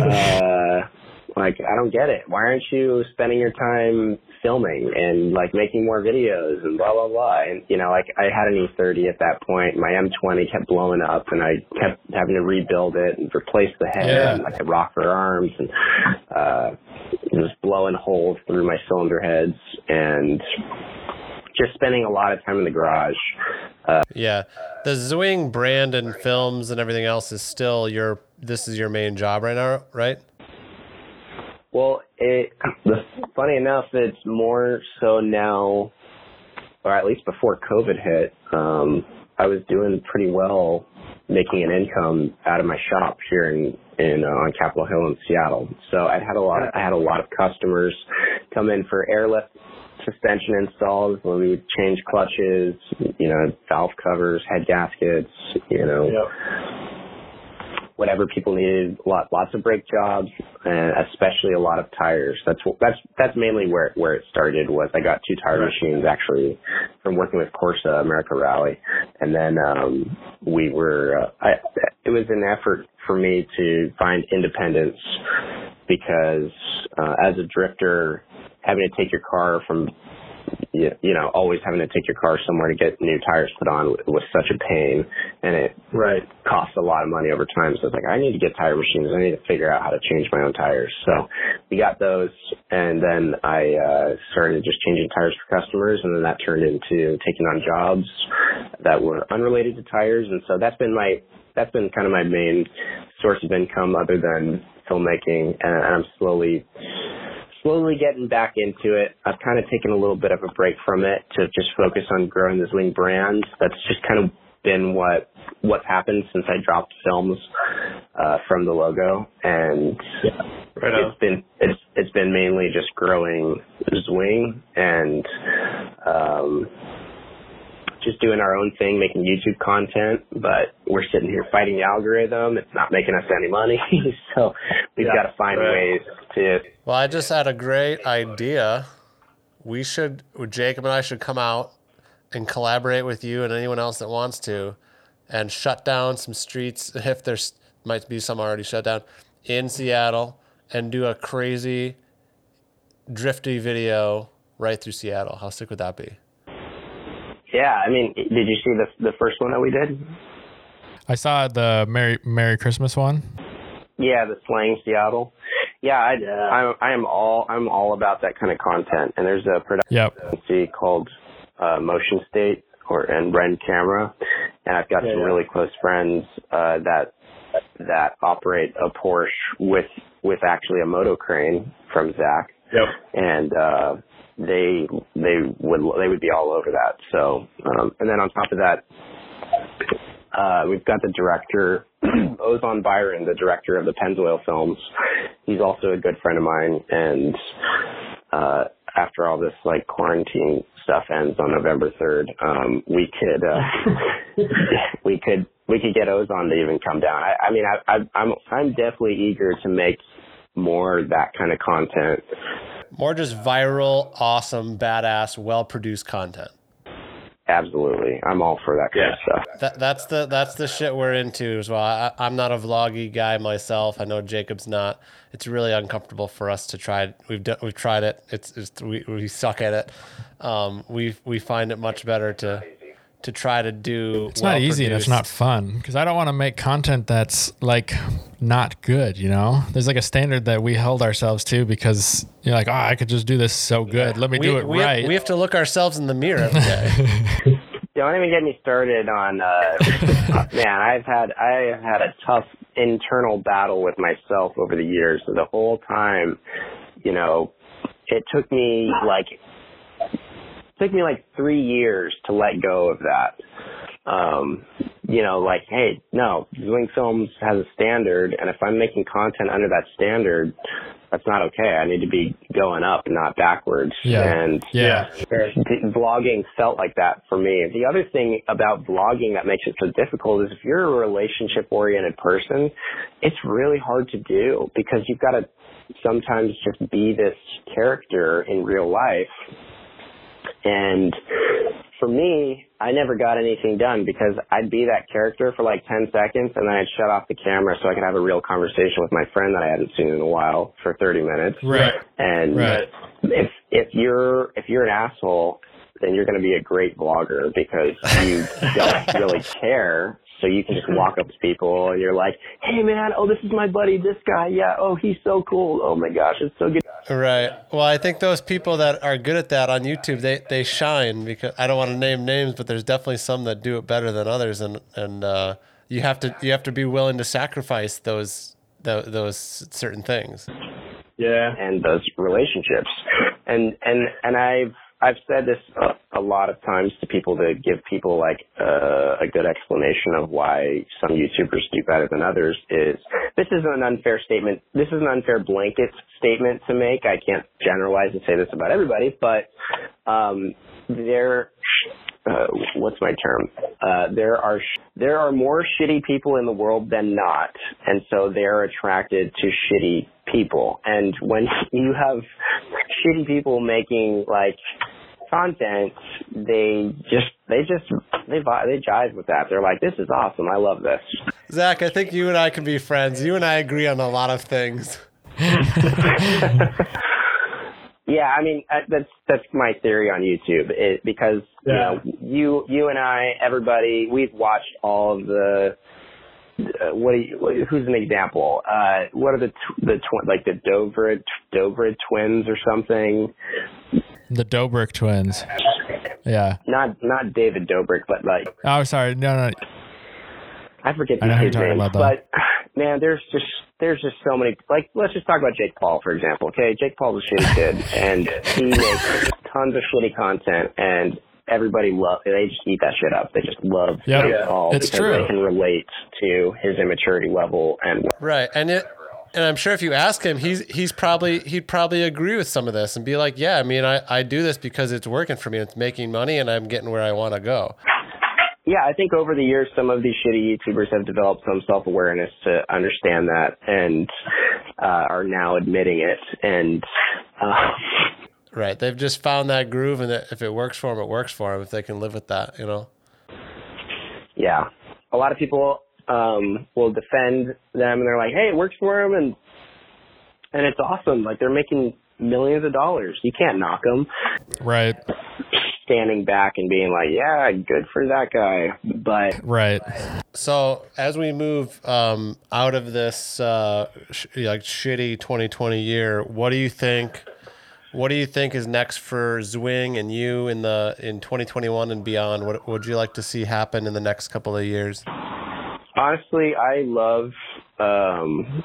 Speaker 3: uh like I don't get it. Why aren't you spending your time filming and like making more videos and blah blah blah? And you know, like I had an E30 at that point. My M20 kept blowing up, and I kept having to rebuild it and replace the head
Speaker 2: Yeah.
Speaker 3: and like the rocker arms and uh, it was blowing holes through my cylinder heads and just spending a lot of time in the garage.
Speaker 1: Yeah. The Zwing brand and films and everything else is still your this is your main job right now, right?
Speaker 3: Well, it the, funny enough, it's more so now, or at least before COVID hit. Um, I was doing pretty well, making an income out of my shop here in in uh, on Capitol Hill in Seattle. So I had a lot. I had a lot of customers come in for airlift suspension installs when we would change clutches, you know, valve covers, head gaskets, you know whatever people needed. Lot, lots of brake jobs, and especially a lot of tires. That's that's that's mainly where where it started. Was I got two tire machines actually from working with Corsa America Rally, and then um, we were. Uh, I, it was an effort for me to find independence because uh, as a drifter, having to take your car from you, you know, always having to take your car somewhere to get new tires put on was such a pain, and it
Speaker 4: Right.
Speaker 3: cost a lot of money over time. So it's like I need to get tire machines. I need to figure out how to change my own tires. So we got those, and then I uh, started just changing tires for customers, and then that turned into taking on jobs that were unrelated to tires. And so that's been my that's been kind of my main source of income other than filmmaking, and I'm slowly slowly getting back into it. I've kind of taken a little bit of a break from it to just focus on growing the Zwing brand. That's just kind of been what what's happened since I dropped films uh, from the logo, and
Speaker 4: Right on.
Speaker 3: it's been it's it's been mainly just growing Zwing and um, just doing our own thing, making YouTube content. But we're sitting here fighting the algorithm. It's not making us any money, so we've
Speaker 4: Yeah,
Speaker 3: got to find
Speaker 4: right.
Speaker 3: ways to
Speaker 1: Well, I just had a great idea. We should, Jacob and I should come out and collaborate with you and anyone else that wants to, and shut down some streets if there's might be some already shut down in Seattle, and do a crazy drifty video right through Seattle. How sick would that be?
Speaker 3: Yeah, I mean, did you see the the first one that we did?
Speaker 2: I saw the Merry Merry Christmas one.
Speaker 3: Yeah, the slang Seattle. Yeah, I, I'm I am all I'm all about that kind of content. And there's a production
Speaker 2: Yep.
Speaker 3: agency called uh, Motion State or and Ren Camera, and I've got some
Speaker 4: yeah.
Speaker 3: really close friends uh, that that operate a Porsche with with actually a moto crane from Zach
Speaker 4: Yep.
Speaker 3: and uh they they would they would be all over that so um and then on top of that uh we've got the director Ozon Byron the director of the Pennzoil films he's also a good friend of mine and uh after all this like quarantine stuff ends on November 3rd um we could uh we could we could get Ozon to even come down. I, I mean, I, I, I'm I'm definitely eager to make more that kind of content.
Speaker 1: More just viral, awesome, badass, well produced content.
Speaker 3: Absolutely, I'm all for that kind yeah. of stuff.
Speaker 1: That, that's the that's the shit we're into as well. I, I'm not a vloggy guy myself. I know Jacob's not. It's really uncomfortable for us to try. We've done, we've tried it. It's, it's we, we suck at it. Um, we we find it much better to to try to do.
Speaker 2: It's not easy and it's not fun because I don't want to make content that's like not good. You know, there's like a standard that we held ourselves to because you're like, oh, I could just do this so good. Let me
Speaker 1: we,
Speaker 2: do it
Speaker 1: we
Speaker 2: right.
Speaker 1: Have, we have to look ourselves in the mirror every day.
Speaker 3: Don't even get me started on. Uh, man, I've had I have had a tough internal battle with myself over the years. So the whole time, you know, it took me like took me like three years to let go of that. Um, you know, like, hey, no, Zwing Films has a standard, and if I'm making content under that standard, that's not okay. I need to be going up, not backwards.
Speaker 2: Yeah.
Speaker 3: And
Speaker 2: yeah,
Speaker 3: vlogging felt like that for me. The other thing about vlogging that makes it so difficult is if you're a relationship oriented person, it's really hard to do because you've got to sometimes just be this character in real life and for me, I never got anything done because I'd be that character for like 10 seconds and then I'd shut off the camera so I could have a real conversation with my friend that I hadn't seen in a while for 30 minutes.
Speaker 2: Right.
Speaker 3: And
Speaker 2: right.
Speaker 3: if, if you're, if you're an asshole, then you're going to be a great vlogger because you don't really care so you can just walk up to people and you're like, hey man, oh this is my buddy, this guy, yeah, oh he's so cool, oh my gosh, it's so good.
Speaker 1: Right. Well, I think those people that are good at that on YouTube, they they shine because I don't want to name names, but there's definitely some that do it better than others, and and uh, you have to you have to be willing to sacrifice those those, those certain things.
Speaker 3: Yeah. And those relationships, and and and I've I've said this a, a, lot of times to people to give people like uh, a good explanation of why some YouTubers do better than others is this is an unfair statement. This is an unfair blanket statement to make. I can't generalize and say this about everybody, but um, there uh, what's my term? Uh, there are sh- there are more shitty people in the world than not, and so they're attracted to shitty people. And when you have shitty people making like content, they just they just they they jive with that. They're like, "This is awesome. I love this."
Speaker 1: Zach, I think you and I can be friends. You and I agree on a lot of things.
Speaker 3: Yeah, I mean uh, that's that's my theory on YouTube it, because yeah. you know you you and I everybody we've watched all of the uh, what, you, who's an example? Uh, what are the tw- the tw- like the Dobrik Dobrik twins or something?
Speaker 2: The Dobrik twins. Yeah.
Speaker 3: Not not David Dobrik, but like.
Speaker 2: Oh, sorry. No, no.
Speaker 3: I forget
Speaker 2: I know
Speaker 3: his
Speaker 2: name,
Speaker 3: but man, there's just there's just so many. Like, let's just talk about Jake Paul for example. Okay, Jake Paul's a shitty kid, and he makes tons of shitty content, and everybody love. They just eat that shit up. They just love
Speaker 2: yep.
Speaker 3: Jake Paul
Speaker 2: it's
Speaker 3: because
Speaker 2: true.
Speaker 3: they can relate to his immaturity level and
Speaker 1: right. And it, and I'm sure if you ask him, he's he's probably he'd probably agree with some of this and be like, yeah, I mean, I I do this because it's working for me. It's making money, and I'm getting where I want to go.
Speaker 3: Yeah, I think over the years, some of these shitty YouTubers have developed some self awareness to understand that and uh, are now admitting it. And uh,
Speaker 1: right, they've just found that groove, and if it works for them, it works for them. If they can live with that, you know.
Speaker 3: Yeah, a lot of people um, will defend them, and they're like, "Hey, it works for them," and and it's awesome. Like they're making millions of dollars. You can't knock them.
Speaker 2: Right
Speaker 3: standing back and being like, yeah, good for that guy. But
Speaker 2: right.
Speaker 1: So as we move um, out of this uh, sh- like shitty 2020 year, what do you think? What do you think is next for Zwing and you in the in 2021 and beyond? What would you like to see happen in the next couple of years?
Speaker 3: Honestly, I love um,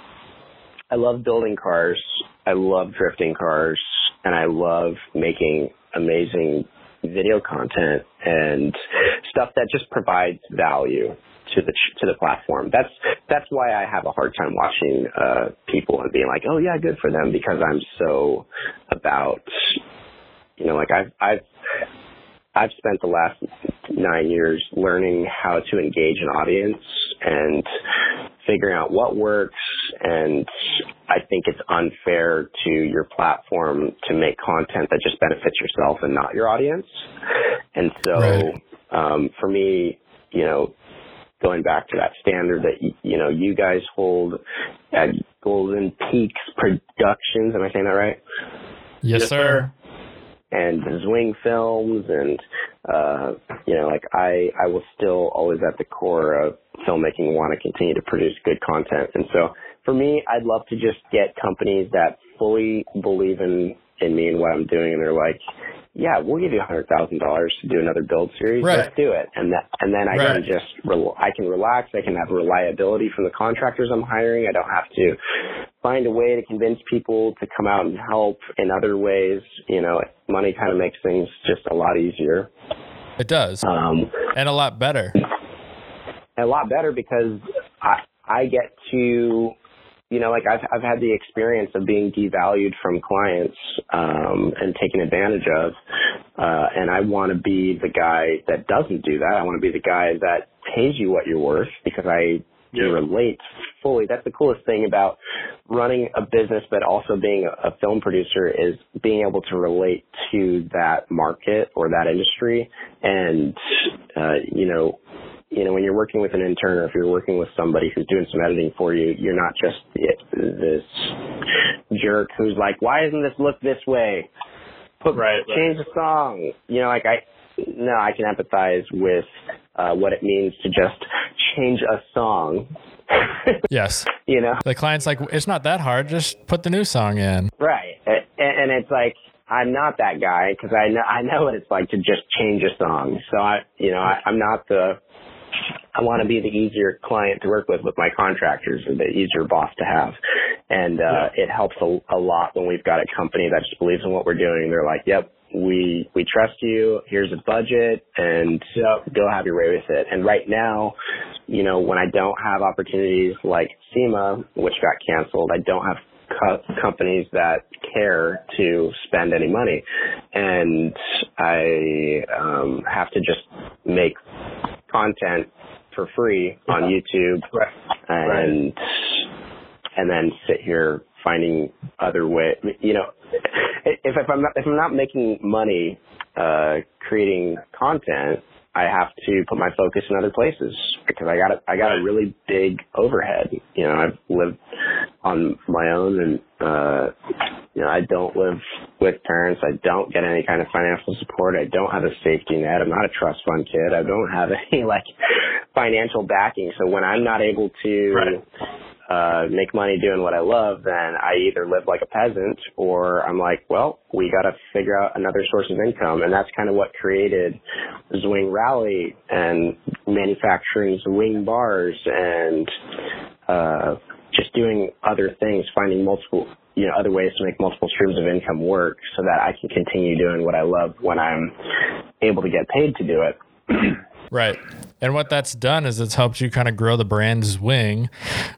Speaker 3: I love building cars. I love drifting cars, and I love making amazing video content and stuff that just provides value to the to the platform. That's that's why I have a hard time watching uh, people and being like, oh yeah, good for them, because I'm so about you know like I've I've I've spent the last nine years learning how to engage an audience and figuring out what works. And I think it's unfair to your platform to make content that just benefits yourself and not your audience. And so,
Speaker 2: Right.
Speaker 3: um, for me, you know, going back to that standard that you know you guys hold at Golden Peaks Productions. Am I saying that right?
Speaker 2: Yes,
Speaker 4: Yes,
Speaker 2: sir.
Speaker 3: And Zwing Films, and uh, you know, like I, I will still always at the core of filmmaking want to continue to produce good content. And so for me, I'd love to just get companies that fully believe in in me and what I'm doing, and they're like, yeah, we'll give you a hundred thousand dollars to do another build series.
Speaker 2: Right.
Speaker 3: Let's do it. And that, and then I
Speaker 2: Right.
Speaker 3: can just, rel- I can relax. I can have reliability from the contractors I'm hiring. I don't have to find a way to convince people to come out and help in other ways. You know, money kind of makes things just a lot easier.
Speaker 2: It does.
Speaker 3: Um,
Speaker 2: and a lot better.
Speaker 3: a lot better because I, I get to, you know, like I've, I've had the experience of being devalued from clients, um, and taken advantage of. Uh, and I want to be the guy that doesn't do that. I want to be the guy that pays you what you're worth because I
Speaker 4: Yeah.
Speaker 3: relate fully. That's the coolest thing about running a business, but also being a, a film producer is being able to relate to that market or that industry. And, uh, you know, you know, when you're working with an intern or if you're working with somebody who's doing some editing for you, you're not just this jerk who's like, why isn't this look this way? Put,
Speaker 4: Right, right.
Speaker 3: change the song. You know, like I, no, I can empathize with, uh, what it means to just change a song.
Speaker 2: Yes.
Speaker 3: you know?
Speaker 2: The client's like, it's not that hard. Just put the new song in.
Speaker 3: Right. And, and it's like, I'm not that guy because I know, I know what it's like to just change a song. So I, you know, I, I'm not the, I want to be the easier client to work with with my contractors or the easier boss to have. And, uh, it helps a, a lot when we've got a company that just believes in what we're doing. They're like, yep, we, we trust you. Here's a budget and go have your way with it. And right now, you know, when I don't have opportunities like SEMA, which got canceled, I don't have co- companies that care to spend any money. And I, um, have to just make content for free on YouTube
Speaker 4: Right.
Speaker 3: and and then sit here finding other way. You know, if if I'm not if I'm not making money uh, creating content, I have to put my focus in other places because I got a, I got a really big overhead. You know, I've lived on my own and uh you know, I don't live with parents. I don't get any kind of financial support. I don't have a safety net. I'm not a trust fund kid. I don't have any like financial backing. So when I'm not able to
Speaker 4: Right.
Speaker 3: uh, make money doing what I love, then I either live like a peasant or I'm like, well, we got to figure out another source of income. And that's kind of what created Zwing Rally and manufacturing Zwing bars and, uh, just doing other things, finding multiple, you know, other ways to make multiple streams of income work so that I can continue doing what I love when I'm able to get paid to do it.
Speaker 2: Right. And what that's done is it's helped you kind of grow the brand Zwing,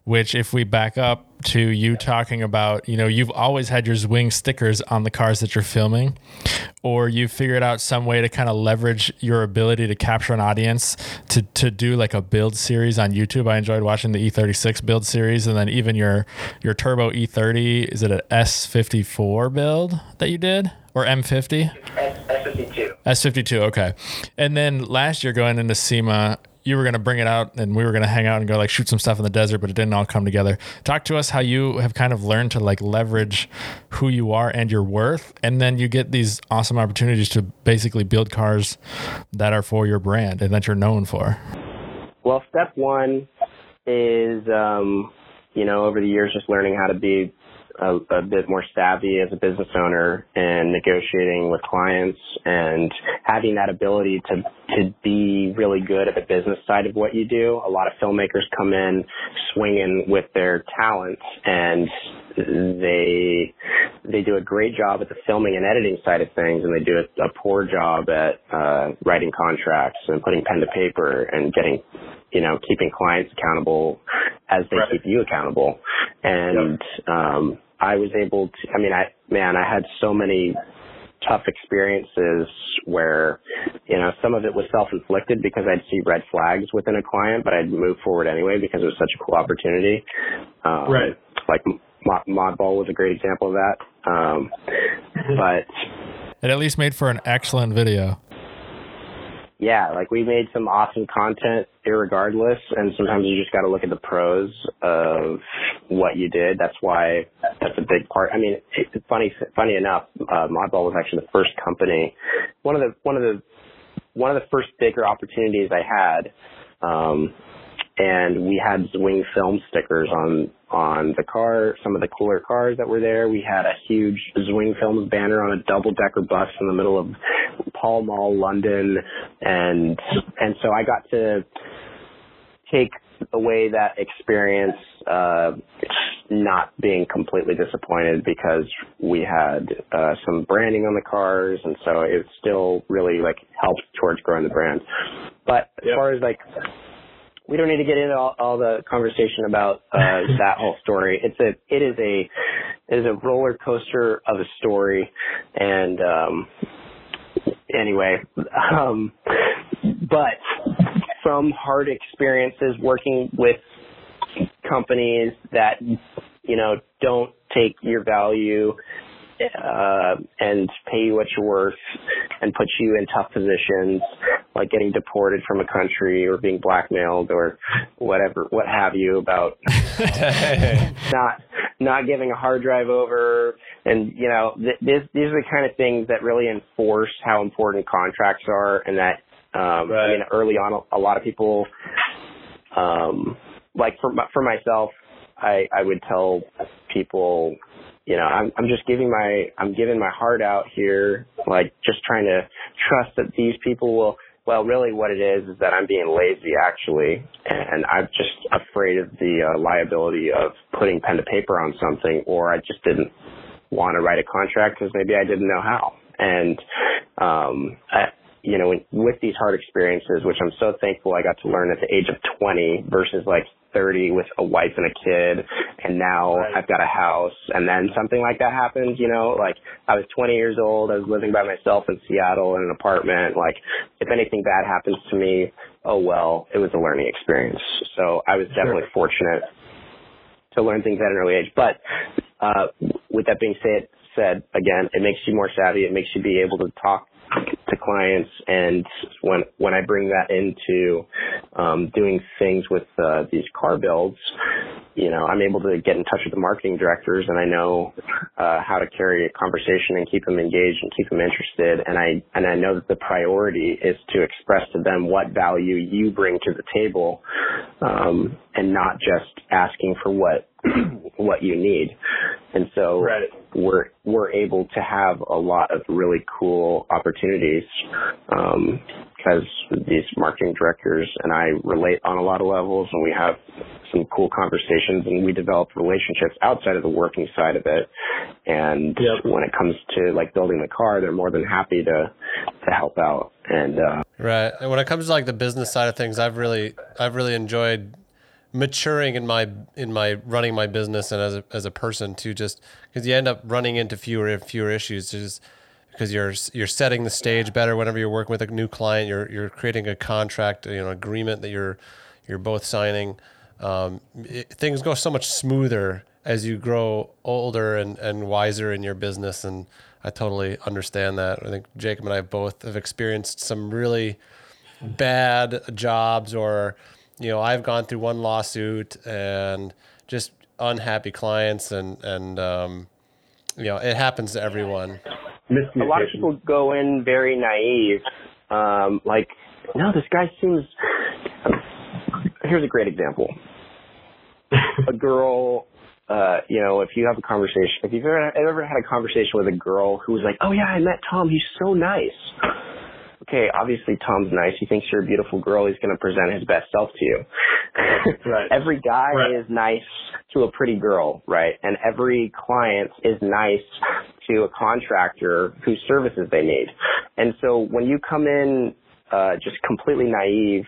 Speaker 2: which if we back up to you talking about, you know, you've always had your Zwing stickers on the cars that you're filming, or you figured out some way to kind of leverage your ability to capture an audience to, to do like a build series on YouTube. I enjoyed watching the E36 build series and then even your your turbo E30, is it an S54 build that you did? Or M50?
Speaker 3: S52.
Speaker 2: S52, okay. And then last year going into SEMA, you were going to bring it out and we were going to hang out and go like shoot some stuff in the desert, but it didn't all come together. Talk to us how you have kind of learned to like leverage who you are and your worth. And then you get these awesome opportunities to basically build cars that are for your brand and that you're known for.
Speaker 3: Well, step one is, um, you know, over the years, just learning how to be a, a bit more savvy as a business owner and negotiating with clients and having that ability to, to be really good at the business side of what you do. A lot of filmmakers come in swinging with their talents and they, they do a great job at the filming and editing side of things and they do a, a poor job at, uh, writing contracts and putting pen to paper and getting you know, keeping clients accountable as they
Speaker 4: Right.
Speaker 3: keep you accountable. And um I was able to I mean I man, I had so many tough experiences where, you know, some of it was self-inflicted because I'd see red flags within a client, but I'd move forward anyway because it was such a cool opportunity. Um,
Speaker 4: Right.
Speaker 3: Like Mod- Modball was a great example of that. Um, but
Speaker 2: It at least made for an excellent video.
Speaker 3: Yeah, like we made some awesome content irregardless, and sometimes you just got to look at the pros of what you did. That's why that's a big part. I mean, it's funny, funny enough, uh, Modball was actually the first company, one of the one of the one of the first bigger opportunities I had. Um, and we had Zwing film stickers on on the car, some of the cooler cars that were there. We had a huge Zwing Films banner on a double decker bus in the middle of Pall Mall, London, and and so I got to take away that experience, uh, not being completely disappointed because we had uh, some branding on the cars, and so it still really like helped towards growing the brand. But as
Speaker 4: Yep.
Speaker 3: far as like we don't need to get into all, all the conversation about uh, that whole story. It's a it is a it is a roller coaster of a story, and um, anyway, um, but from hard experiences working with companies that you know don't take your value uh, and pay you what you're worth and put you in tough positions, like getting deported from a country or being blackmailed or whatever, what have you, about not not giving a hard drive over, and you know, th- this, these are the kind of things that really enforce how important contracts are, and that um, I mean, early on, a lot of people, um, like for for myself, I I would tell people you know, I'm I'm just giving my I'm giving my heart out here, like just trying to trust that these people will. Well, really, what it is is that I'm being lazy, actually, and I'm just afraid of the uh, liability of putting pen to paper on something, or I just didn't want to write a contract because maybe I didn't know how. And um, I, you know, with these hard experiences, which I'm so thankful I got to learn at the age of 20 versus like 30 with a wife and a kid, and now
Speaker 4: Right.
Speaker 3: I've got a house, and then something like that happens, you know, like I was 20 years old, I was living by myself in Seattle in an apartment, like if anything bad happens to me, oh well, it was a learning experience. So I was definitely fortunate to learn things at an early age. But uh, with that being said, said again, it makes you more savvy. It makes you be able to talk to clients, and when when I bring that into um, doing things with uh, these car builds, you know, I'm able to get in touch with the marketing directors, and I know uh, how to carry a conversation and keep them engaged and keep them interested. And I and I know that the priority is to express to them what value you bring to the table, um, and not just asking for what what you need. And so
Speaker 4: Right.
Speaker 3: we're we're able to have a lot of really cool opportunities because these marketing directors and I relate on a lot of levels, and we have some cool conversations, and we develop relationships outside of the working side of it. And
Speaker 4: Yep.
Speaker 3: when it comes to like building the car, they're more than happy to to help out. And uh,
Speaker 1: Right. And when it comes to like the business side of things, I've really I've really enjoyed maturing in my in my running my business and as a as a person to just because you end up running into fewer and fewer issues just because you're you're setting the stage better whenever you're working with a new client. You're you're creating a contract you know agreement that you're you're both signing. Um, it, things go so much smoother as you grow older and, and wiser in your business and I totally understand that. I think Jacob and I both have experienced some really bad jobs or you know I've gone through one lawsuit and just unhappy clients and and um, you know it happens to everyone
Speaker 3: a lot of people go in very naive, um, like, no, this guy seems. Here's a great example. a girl, uh, you know, if you have a conversation, if you've ever, ever had a conversation with a girl who was like, oh yeah, I met Tom, he's so nice. Okay, obviously Tom's nice. He thinks you're a beautiful girl. He's going to present his best self to you.
Speaker 4: Right.
Speaker 3: Every guy
Speaker 4: Right.
Speaker 3: is nice to a pretty girl, right? And every client is nice to a contractor whose services they need. And so when you come in uh, just completely naive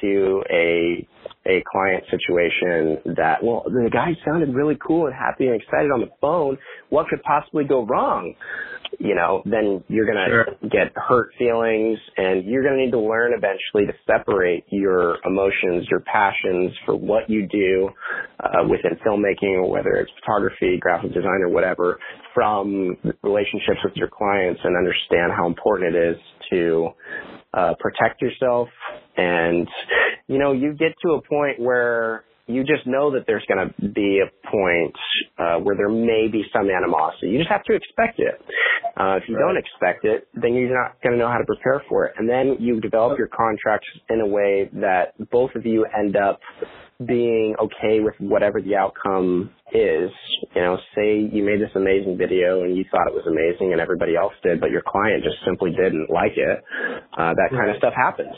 Speaker 3: to a a client situation that well the guy sounded really cool and happy and excited on the phone what could possibly go wrong you know, then you're going to
Speaker 4: Sure.
Speaker 3: get hurt feelings and you're going to need to learn eventually to separate your emotions, your passions for what you do uh, within filmmaking or whether it's photography, graphic design or whatever from relationships with your clients and understand how important it is to uh, protect yourself. And, you know, you get to a point where you just know that there's going to be a point uh, where there may be some animosity. You just have to expect it. Uh, if you don't expect it, then you're not going to know how to prepare for it. And then you develop your contracts in a way that both of you end up being okay with whatever the outcome is. You know, say you made this amazing video and you thought it was amazing and everybody else did, but your client just simply didn't like it. Uh, that kind of stuff happens.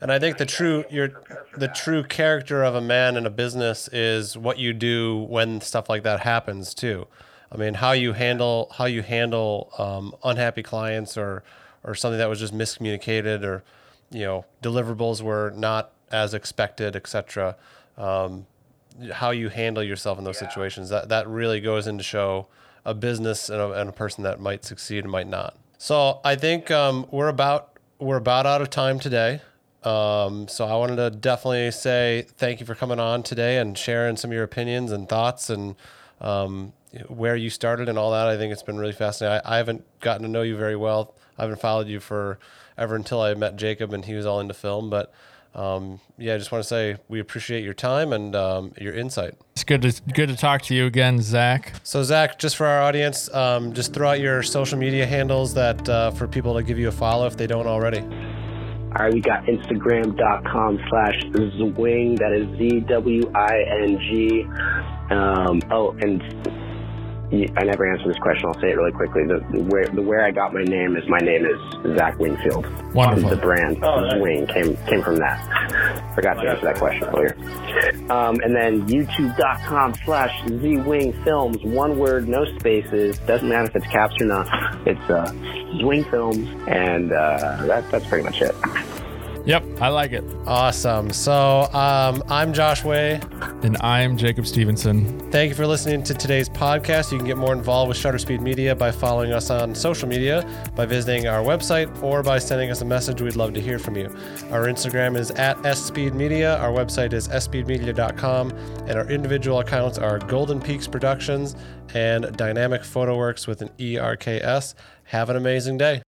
Speaker 1: And I think the true your the true character of a man in a business is what you do when stuff like that happens too. I mean, how you handle how you handle um, unhappy clients or or something that was just miscommunicated or you know deliverables were not as expected, etc. Um, how you handle yourself in those situations that that really goes into show a business and a, and a person that might succeed and might not. So I think um, we're about we're about out of time today. Um, so I wanted to definitely say thank you for coming on today and sharing some of your opinions and thoughts and um, where you started and all that. I think it's been really fascinating. I, I haven't gotten to know you very well. I haven't followed you for ever until I met Jacob and he was all into film. But um, yeah, I just want to say we appreciate your time and um, your insight.
Speaker 2: It's good to good to talk to you again, Zach.
Speaker 1: So Zach, just for our audience, um, just throw out your social media handles that uh, for people to give you a follow if they don't already.
Speaker 3: All right, we got Instagram.com slash Zwing. That is Z W I N G. Um, oh, and y- I never answered this question. I'll say it really quickly. The, the where the where I got my name is my name is Zach Wingfield.
Speaker 2: Wonderful.
Speaker 3: The brand
Speaker 4: Oh, nice.
Speaker 3: Zwing came came from that. Forgot to answer that question earlier. Um, and then YouTube.com slash Zwing Films. One word, no spaces. Doesn't matter if it's caps or not. It's uh, Zwing Films, and uh, that, that's pretty much it.
Speaker 2: Yep, I like it.
Speaker 1: Awesome. So um, I'm Josh Way.
Speaker 2: And I'm Jacob Stevenson.
Speaker 1: Thank you for listening to today's podcast. You can get more involved with Shutter Speed Media by following us on social media, by visiting our website, or by sending us a message. We'd love to hear from you. Our Instagram is at speedmedia. Our website is speedmedia.com, and our individual accounts are Golden Peaks Productions and Dynamic Photo Werks with an ERKS. Have an amazing day.